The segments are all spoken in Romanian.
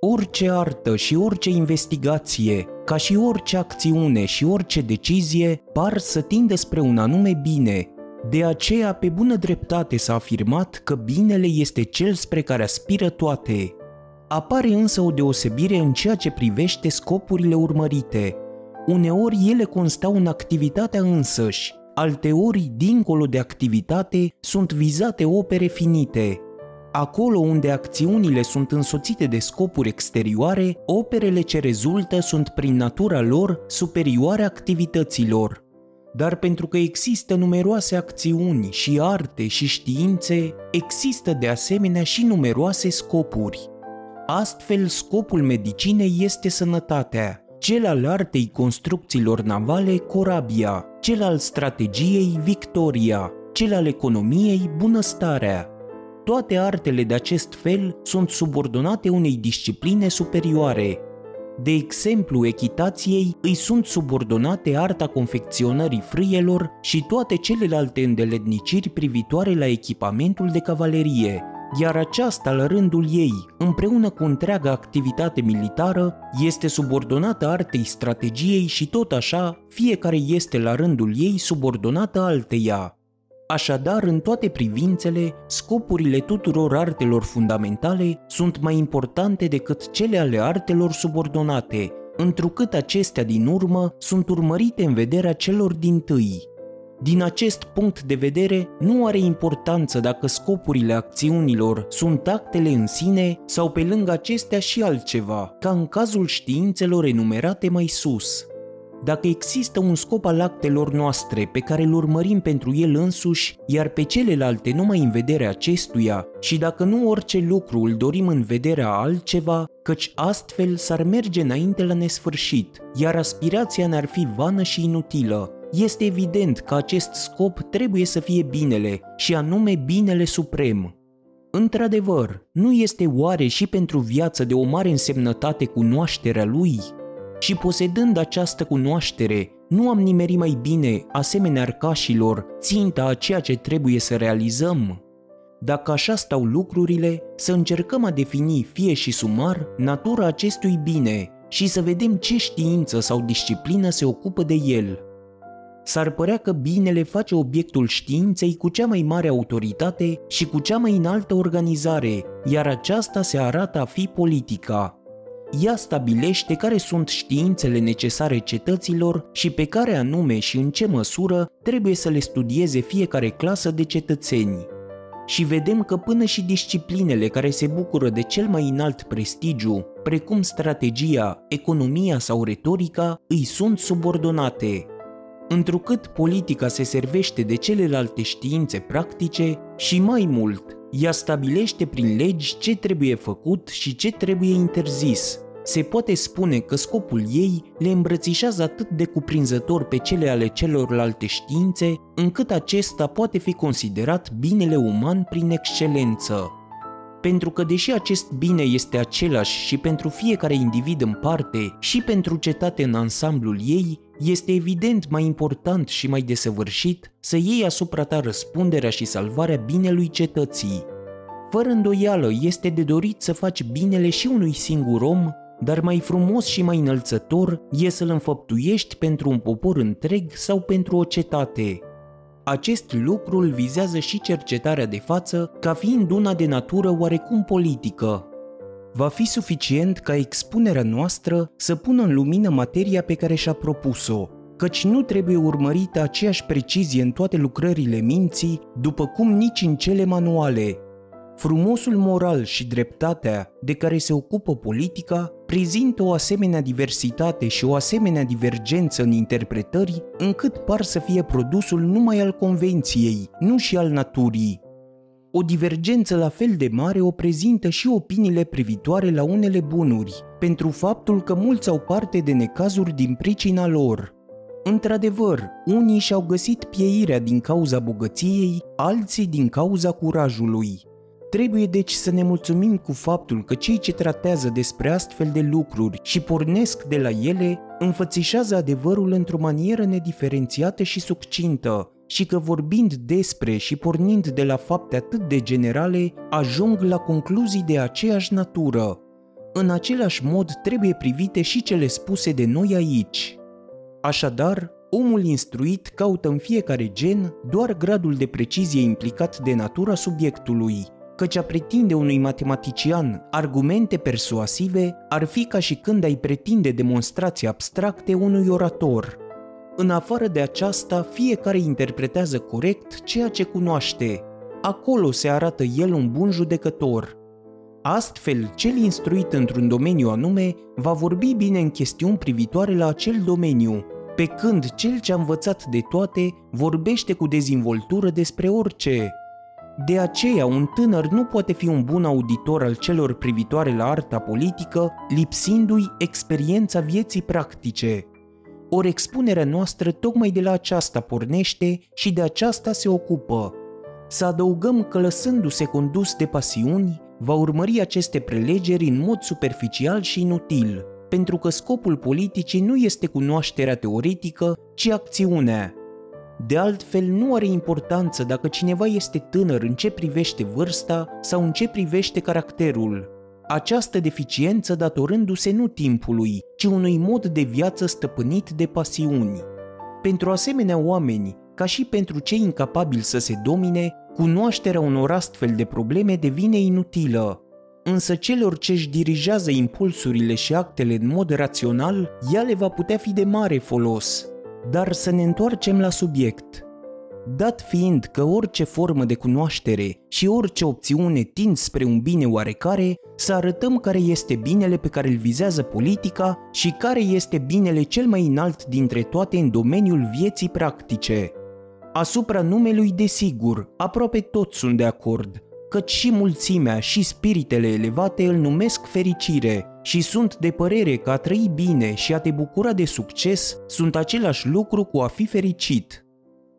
Orice artă și orice investigație, ca și orice acțiune și orice decizie, par să tindă spre un anume bine. De aceea, pe bună dreptate s-a afirmat că binele este cel spre care aspiră toate. Apare însă o deosebire în ceea ce privește scopurile urmărite. Uneori ele constau în activitatea însăși, alteori, dincolo de activitate, sunt vizate opere finite. Acolo unde acțiunile sunt însoțite de scopuri exterioare, operele ce rezultă sunt prin natura lor superioare activităților. Dar pentru că există numeroase acțiuni și arte și științe, există de asemenea și numeroase scopuri. Astfel, scopul medicinei este sănătatea, cel al artei construcțiilor navale corabia, cel al strategiei victoria, cel al economiei bunăstarea. Toate artele de acest fel sunt subordonate unei discipline superioare. De exemplu, echitației îi sunt subordonate arta confecționării frâielor și toate celelalte îndeletniciri privitoare la echipamentul de cavalerie, iar aceasta, la rândul ei, împreună cu întreaga activitate militară, este subordonată artei strategiei și tot așa, fiecare este la rândul ei subordonată alteia. Așadar, în toate privințele, scopurile tuturor artelor fundamentale sunt mai importante decât cele ale artelor subordonate, întrucât acestea din urmă sunt urmărite în vederea celor din tâi. Din acest punct de vedere, nu are importanță dacă scopurile acțiunilor sunt actele în sine sau pe lângă acestea și altceva, ca în cazul științelor enumerate mai sus. Dacă există un scop al actelor noastre pe care îl urmărim pentru el însuși, iar pe celelalte numai în vederea acestuia, și dacă nu orice lucru îl dorim în vederea altceva, căci astfel s-ar merge înainte la nesfârșit, iar aspirația ne-ar fi vană și inutilă, este evident că acest scop trebuie să fie binele și anume binele suprem. Într-adevăr, nu este oare și pentru viață de o mare însemnătate cunoașterea lui? Și posedând această cunoaștere, nu am nimerit mai bine, asemenea arcașilor, ținta a ceea ce trebuie să realizăm? Dacă așa stau lucrurile, să încercăm a defini fie și sumar natura acestui bine și să vedem ce știință sau disciplină se ocupă de el – s-ar părea că binele face obiectul științei cu cea mai mare autoritate și cu cea mai înaltă organizare, iar aceasta se arată a fi politica. Ea stabilește care sunt științele necesare cetăților și pe care anume și în ce măsură trebuie să le studieze fiecare clasă de cetățeni. Și vedem că până și disciplinele care se bucură de cel mai înalt prestigiu, precum strategia, economia sau retorica, îi sunt subordonate, întrucât politica se servește de celelalte științe practice și mai mult, ea stabilește prin legi ce trebuie făcut și ce trebuie interzis. Se poate spune că scopul ei le îmbrățișează atât de cuprinzător pe cele ale celorlalte științe, încât acesta poate fi considerat binele uman prin excelență. Pentru că deși acest bine este același și pentru fiecare individ în parte și pentru cetate în ansamblul ei, este evident mai important și mai desăvârșit să iei asupra ta răspunderea și salvarea binelui cetății. Fără îndoială este de dorit să faci binele și unui singur om, dar mai frumos și mai înălțător e să-l înfăptuiești pentru un popor întreg sau pentru o cetate. Acest lucru îl vizează și cercetarea de față ca fiind una de natură oarecum politică, va fi suficient ca expunerea noastră să pună în lumină materia pe care și-a propus-o, căci nu trebuie urmărită aceeași precizie în toate lucrările minții, după cum nici în cele manuale. Frumosul moral și dreptatea de care se ocupă politica prezintă o asemenea diversitate și o asemenea divergență în interpretări, încât par să fie produsul numai al convenției, nu și al naturii. O divergență la fel de mare o prezintă și opiniile privitoare la unele bunuri, pentru faptul că mulți au parte de necazuri din pricina lor. Într-adevăr, unii și-au găsit pieirea din cauza bogăției, alții din cauza curajului. Trebuie deci să ne mulțumim cu faptul că cei ce tratează despre astfel de lucruri și pornesc de la ele, înfățișează adevărul într-o manieră nediferențiată și succintă, și că vorbind despre și pornind de la fapte atât de generale, ajung la concluzii de aceeași natură. în același mod trebuie privite și cele spuse de noi aici. Așadar, omul instruit caută în fiecare gen doar gradul de precizie implicat de natura subiectului, căci a pretinde unui matematician argumente persuasive ar fi ca și când ai pretinde demonstrații abstracte unui orator. În afară de aceasta, fiecare interpretează corect ceea ce cunoaște. Acolo se arată el un bun judecător. Astfel, cel instruit într-un domeniu anume va vorbi bine în chestiuni privitoare la acel domeniu, pe când cel ce a învățat de toate vorbește cu dezvoltură despre orice. De aceea, un tânăr nu poate fi un bun auditor al celor privitoare la arta politică, lipsindu-i experiența vieții practice. Ori expunerea noastră tocmai de la aceasta pornește și de aceasta se ocupă. Să adăugăm că lăsându-se condus de pasiuni, va urmări aceste prelegeri în mod superficial și inutil, pentru că scopul politicii nu este cunoașterea teoretică, ci acțiunea. De altfel, nu are importanță dacă cineva este tânăr în ce privește vârsta sau în ce privește caracterul. Această deficiență datorându-se nu timpului, ci unui mod de viață stăpânit de pasiuni. Pentru asemenea oameni, ca și pentru cei incapabili să se domine, cunoașterea unor astfel de probleme devine inutilă. Însă celor ce își dirigează impulsurile și actele în mod rațional, ea le va putea fi de mare folos. Dar să ne întoarcem la subiect. Dat fiind că orice formă de cunoaștere și orice opțiune tind spre un bine oarecare, să arătăm care este binele pe care îl vizează politica și care este binele cel mai înalt dintre toate în domeniul vieții practice. Asupra numelui, desigur, aproape toți sunt de acord, căci și mulțimea și spiritele elevate îl numesc fericire și sunt de părere că a trăi bine și a te bucura de succes sunt același lucru cu a fi fericit.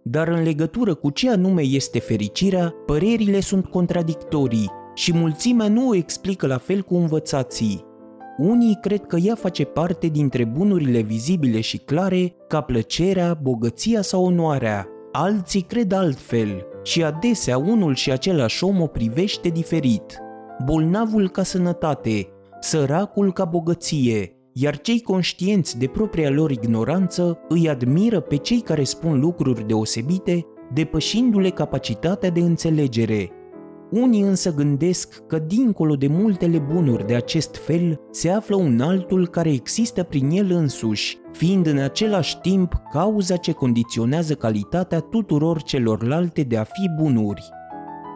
Dar în legătură cu ce anume este fericirea, părerile sunt contradictorii și mulțimea nu o explică la fel cu învățații. Unii cred că ea face parte dintre bunurile vizibile și clare, ca plăcerea, bogăția sau onoarea, alții cred altfel și adesea unul și același om o privește diferit. Bolnavul ca sănătate, săracul ca bogăție, iar cei conștienți de propria lor ignoranță îi admiră pe cei care spun lucruri deosebite, depășindu-le capacitatea de înțelegere. Unii însă gândesc că dincolo de multele bunuri de acest fel se află un altul care există prin el însuși, fiind în același timp cauza ce condiționează calitatea tuturor celorlalte de a fi bunuri.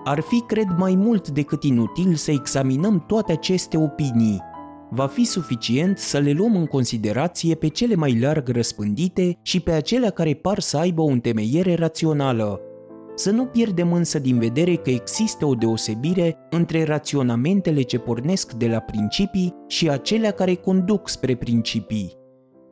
Ar fi, cred, mai mult decât inutil să examinăm toate aceste opinii, va fi suficient să le luăm în considerație pe cele mai larg răspândite și pe acelea care par să aibă o întemeiere rațională. Să nu pierdem însă din vedere că există o deosebire între raționamentele ce pornesc de la principii și acelea care conduc spre principii.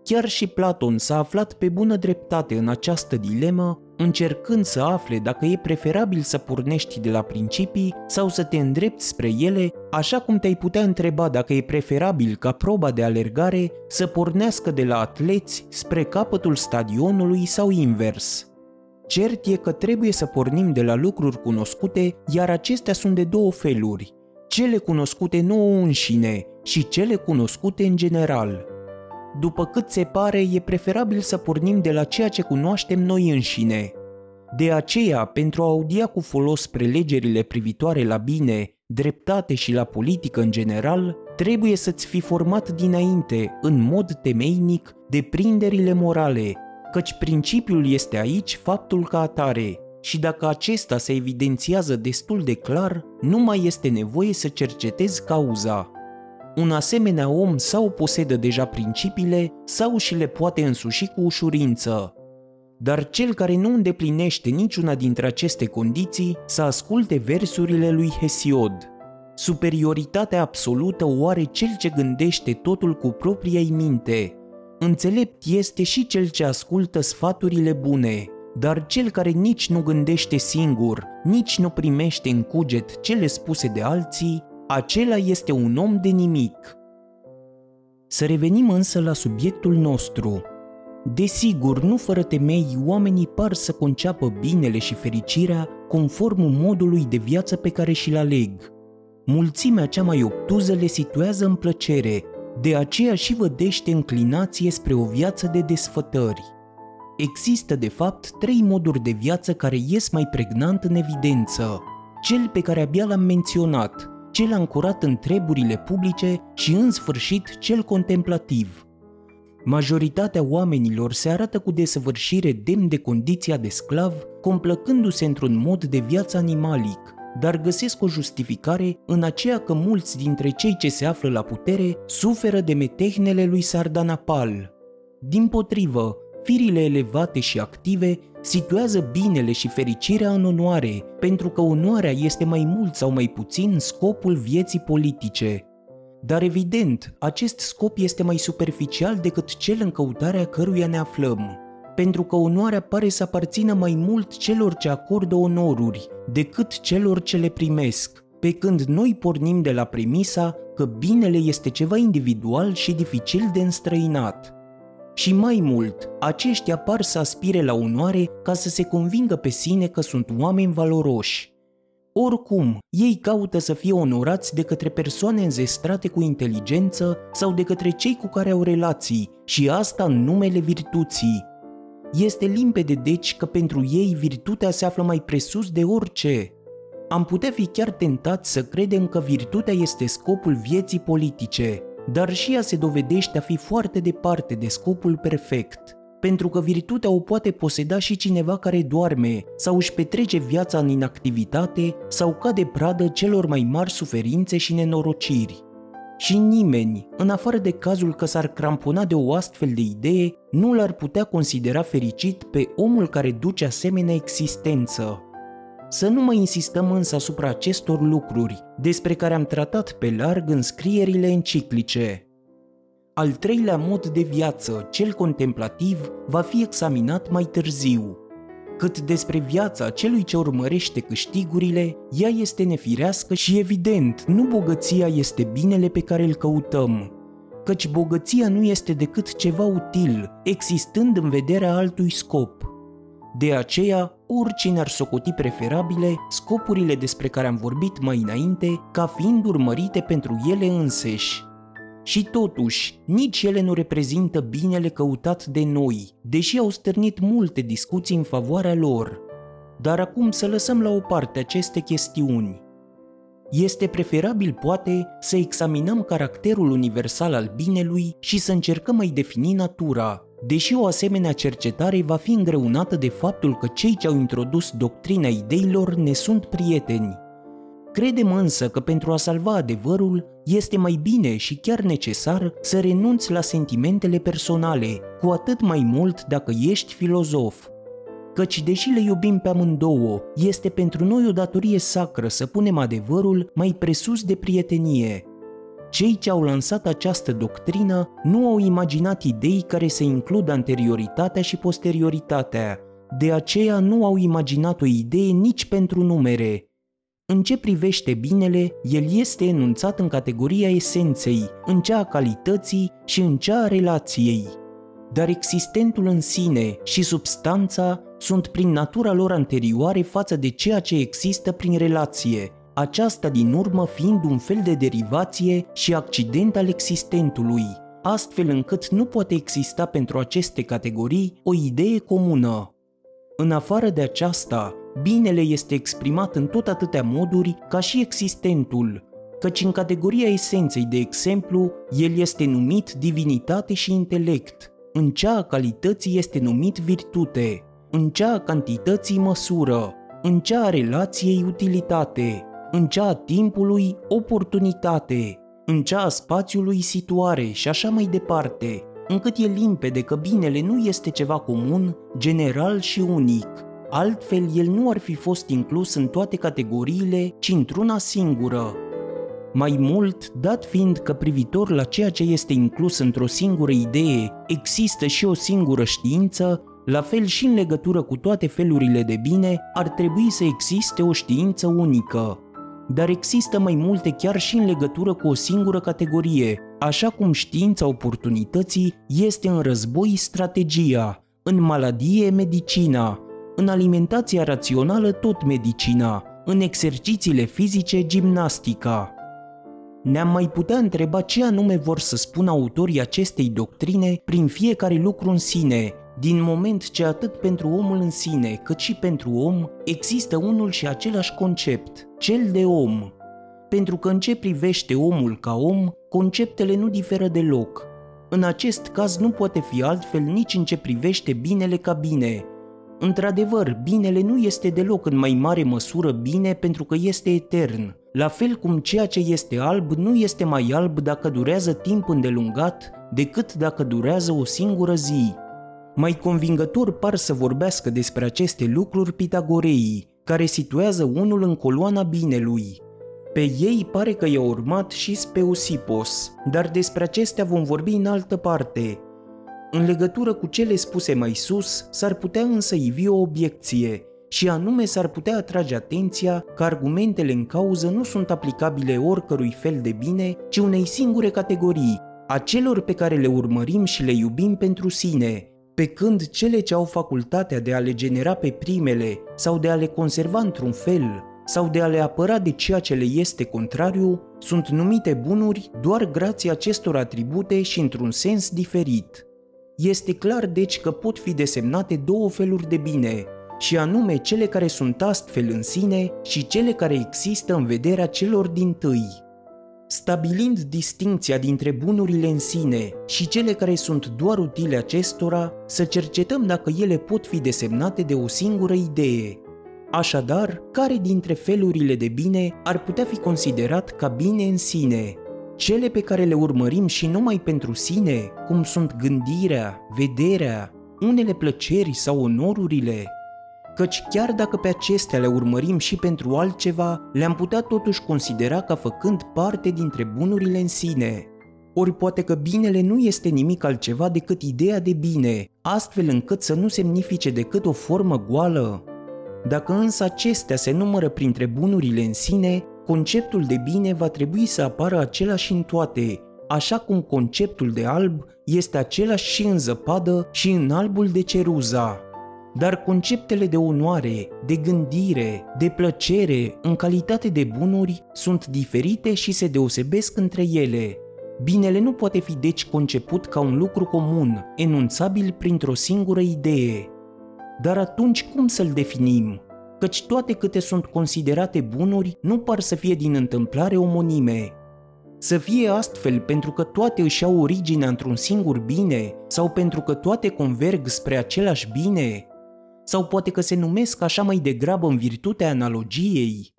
Chiar și Platon s-a aflat pe bună dreptate în această dilemă, încercând să afle dacă e preferabil să pornești de la principii sau să te îndrepți spre ele, așa cum te-ai putea întreba dacă e preferabil ca proba de alergare să pornească de la atleți spre capătul stadionului sau invers. Cert e că trebuie să pornim de la lucruri cunoscute, iar acestea sunt de două feluri, cele cunoscute nouă înșine și cele cunoscute în general – după cât se pare, e preferabil să pornim de la ceea ce cunoaștem noi înșine. De aceea, pentru a audia cu folos prelegerile privitoare la bine, dreptate și la politică în general, trebuie să-ți fi format dinainte, în mod temeinic, deprinderile morale, căci principiul este aici faptul ca atare, și dacă acesta se evidențiază destul de clar, nu mai este nevoie să cercetezi cauza. Un asemenea om sau posedă deja principiile sau și le poate însuși cu ușurință. Dar cel care nu îndeplinește niciuna dintre aceste condiții să asculte versurile lui Hesiod. Superioritatea absolută o are cel ce gândește totul cu propria minte. Înțelept este și cel ce ascultă sfaturile bune, dar cel care nici nu gândește singur, nici nu primește în cuget cele spuse de alții, acela este un om de nimic. Să revenim însă la subiectul nostru. Desigur, nu fără temei, oamenii par să conceapă binele și fericirea conform modului de viață pe care și-l aleg. mulțimea cea mai obtuză le situează în plăcere, de aceea și vădește înclinație spre o viață de desfătări. Există, de fapt, trei moduri de viață care ies mai pregnant în evidență. Cel pe care abia l-am menționat, cel ancorat în treburile publice și, în sfârșit, cel contemplativ. Majoritatea oamenilor se arată cu desăvârșire demn de condiția de sclav, complăcându-se într-un mod de viață animalic, dar găsesc o justificare în aceea că mulți dintre cei ce se află la putere suferă de metehnele lui Sardanapal. Din potrivă, firile elevate și active situează binele și fericirea în onoare, pentru că onoarea este mai mult sau mai puțin scopul vieții politice. Dar evident, acest scop este mai superficial decât cel în căutarea căruia ne aflăm, pentru că onoarea pare să aparțină mai mult celor ce acordă onoruri decât celor ce le primesc, pe când noi pornim de la premisa că binele este ceva individual și dificil de înstrăinat. Și mai mult, aceștia par să aspire la onoare ca să se convingă pe sine că sunt oameni valoroși. Oricum, ei caută să fie onorați de către persoane înzestrate cu inteligență sau de către cei cu care au relații, și asta în numele virtuții. Este limpede deci că pentru ei virtutea se află mai presus de orice. Am putea fi chiar tentați să credem că virtutea este scopul vieții politice, dar și ea se dovedește a fi foarte departe de scopul perfect, pentru că virtutea o poate poseda și cineva care doarme sau își petrece viața în inactivitate sau cade pradă celor mai mari suferințe și nenorociri. Și nimeni, în afară de cazul că s-ar crampona de o astfel de idee, nu l-ar putea considera fericit pe omul care duce asemenea existență. Să nu mai insistăm însă asupra acestor lucruri, despre care am tratat pe larg în scrierile enciclice. Al treilea mod de viață, cel contemplativ, va fi examinat mai târziu. Cât despre viața celui ce urmărește câștigurile, ea este nefirească și evident, nu bogăția este binele pe care îl căutăm, căci bogăția nu este decât ceva util, existând în vederea altui scop. De aceea, oricine ar socoti preferabile scopurile despre care am vorbit mai înainte ca fiind urmărite pentru ele înseși. Și totuși, nici ele nu reprezintă binele căutat de noi, deși au stârnit multe discuții în favoarea lor. Dar acum să lăsăm la o parte aceste chestiuni. Este preferabil, poate, să examinăm caracterul universal al binelui și să încercăm mai defini natura, deși o asemenea cercetare va fi îngreunată de faptul că cei ce au introdus doctrina ideilor ne sunt prieteni. Credem însă că pentru a salva adevărul este mai bine și chiar necesar să renunți la sentimentele personale, cu atât mai mult dacă ești filozof. Căci deși le iubim pe amândouă, este pentru noi o datorie sacră să punem adevărul mai presus de prietenie, cei ce au lansat această doctrină nu au imaginat idei care să includă anterioritatea și posterioritatea, de aceea nu au imaginat o idee nici pentru numere. În ce privește binele, el este enunțat în categoria esenței, în cea a calității și în cea a relației. Dar existentul în sine și substanța sunt prin natura lor anterioare față de ceea ce există prin relație, aceasta din urmă fiind un fel de derivație și accident al existentului, astfel încât nu poate exista pentru aceste categorii o idee comună. În afară de aceasta, binele este exprimat în tot atâtea moduri ca și existentul, căci în categoria esenței, de exemplu, el este numit divinitate și intelect, în cea a calității este numit virtute, în cea a cantității măsură, în cea a relației utilitate, în cea a timpului oportunitate, în cea a spațiului situare și așa mai departe, încât e limpede că binele nu este ceva comun, general și unic. Altfel, el nu ar fi fost inclus în toate categoriile, ci într-una singură. Mai mult, dat fiind că privitor la ceea ce este inclus într-o singură idee, există și o singură știință, la fel și în legătură cu toate felurile de bine, ar trebui să existe o știință unică dar există mai multe chiar și în legătură cu o singură categorie, așa cum știința oportunității este în război strategia, în maladie medicina, în alimentația rațională tot medicina, în exercițiile fizice gimnastica, Ne-am mai putea întreba ce anume vor să spună autorii acestei doctrine prin fiecare lucru în sine, din moment ce atât pentru omul în sine, cât și pentru om, există unul și același concept, cel de om. Pentru că în ce privește omul ca om, conceptele nu diferă deloc. În acest caz nu poate fi altfel nici în ce privește binele ca bine. Într-adevăr, binele nu este deloc în mai mare măsură bine pentru că este etern, la fel cum ceea ce este alb nu este mai alb dacă durează timp îndelungat decât dacă durează o singură zi. Mai convingător par să vorbească despre aceste lucruri pitagoreii, care situează unul în coloana binelui. Pe ei pare că i-a urmat și Speusipos, dar despre acestea vom vorbi în altă parte. În legătură cu cele spuse mai sus, s-ar putea însă ivi o obiecție, și anume s-ar putea atrage atenția că argumentele în cauză nu sunt aplicabile oricărui fel de bine, ci unei singure categorii, a celor pe care le urmărim și le iubim pentru sine, pe când cele ce au facultatea de a le genera pe primele sau de a le conserva într-un fel sau de a le apăra de ceea ce le este contrariu, sunt numite bunuri doar grație acestor atribute și într-un sens diferit. Este clar deci că pot fi desemnate două feluri de bine, și anume cele care sunt astfel în sine și cele care există în vederea celor din tâi. Stabilind distinția dintre bunurile în sine și cele care sunt doar utile acestora, să cercetăm dacă ele pot fi desemnate de o singură idee. Așadar, care dintre felurile de bine ar putea fi considerat ca bine în sine? Cele pe care le urmărim și numai pentru sine, cum sunt gândirea, vederea, unele plăceri sau onorurile, căci chiar dacă pe acestea le urmărim și pentru altceva, le-am putea totuși considera ca făcând parte dintre bunurile în sine. Ori poate că binele nu este nimic altceva decât ideea de bine, astfel încât să nu semnifice decât o formă goală. Dacă însă acestea se numără printre bunurile în sine, conceptul de bine va trebui să apară același în toate, așa cum conceptul de alb este același și în zăpadă și în albul de ceruza. Dar conceptele de onoare, de gândire, de plăcere, în calitate de bunuri, sunt diferite și se deosebesc între ele. Binele nu poate fi deci conceput ca un lucru comun, enunțabil printr-o singură idee. Dar atunci cum să-l definim? Căci toate câte sunt considerate bunuri nu par să fie din întâmplare omonime. Să fie astfel pentru că toate își au originea într-un singur bine sau pentru că toate converg spre același bine, sau poate că se numesc așa mai degrabă în virtutea analogiei,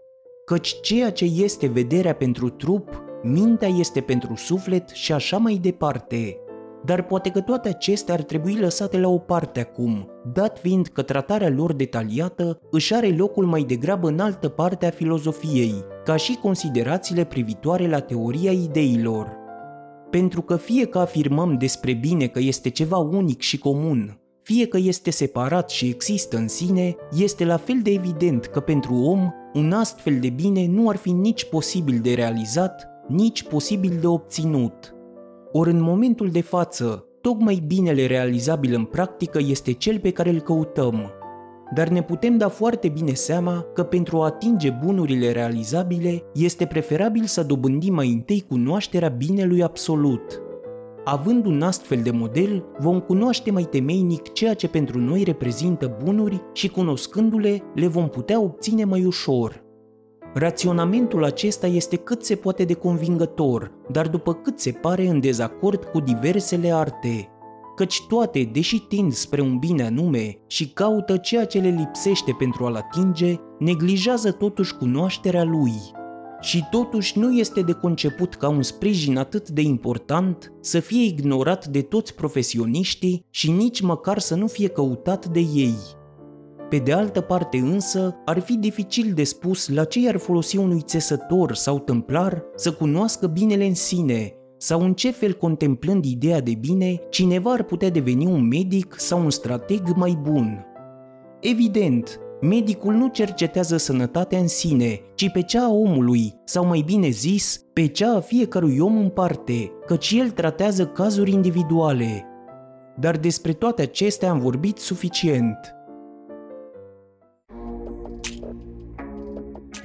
căci ceea ce este vederea pentru trup, mintea este pentru suflet și așa mai departe. Dar poate că toate acestea ar trebui lăsate la o parte acum, dat fiind că tratarea lor detaliată își are locul mai degrabă în altă parte a filozofiei, ca și considerațiile privitoare la teoria ideilor. Pentru că fie că afirmăm despre bine că este ceva unic și comun, fie că este separat și există în sine, este la fel de evident că pentru om un astfel de bine nu ar fi nici posibil de realizat, nici posibil de obținut. Ori în momentul de față, tocmai binele realizabil în practică este cel pe care îl căutăm. Dar ne putem da foarte bine seama că pentru a atinge bunurile realizabile, este preferabil să dobândim mai întâi cunoașterea binelui absolut, Având un astfel de model, vom cunoaște mai temeinic ceea ce pentru noi reprezintă bunuri și cunoscându-le, le vom putea obține mai ușor. Raționamentul acesta este cât se poate de convingător, dar după cât se pare în dezacord cu diversele arte, căci toate, deși tind spre un bine anume și caută ceea ce le lipsește pentru a-l atinge, neglijează totuși cunoașterea lui – și totuși nu este de conceput ca un sprijin atât de important să fie ignorat de toți profesioniștii și nici măcar să nu fie căutat de ei. Pe de altă parte însă, ar fi dificil de spus la ce ar folosi unui țesător sau tâmplar să cunoască binele în sine, sau în ce fel contemplând ideea de bine, cineva ar putea deveni un medic sau un strateg mai bun. Evident, Medicul nu cercetează sănătatea în sine, ci pe cea a omului, sau mai bine zis, pe cea a fiecărui om în parte, căci el tratează cazuri individuale. Dar despre toate acestea am vorbit suficient.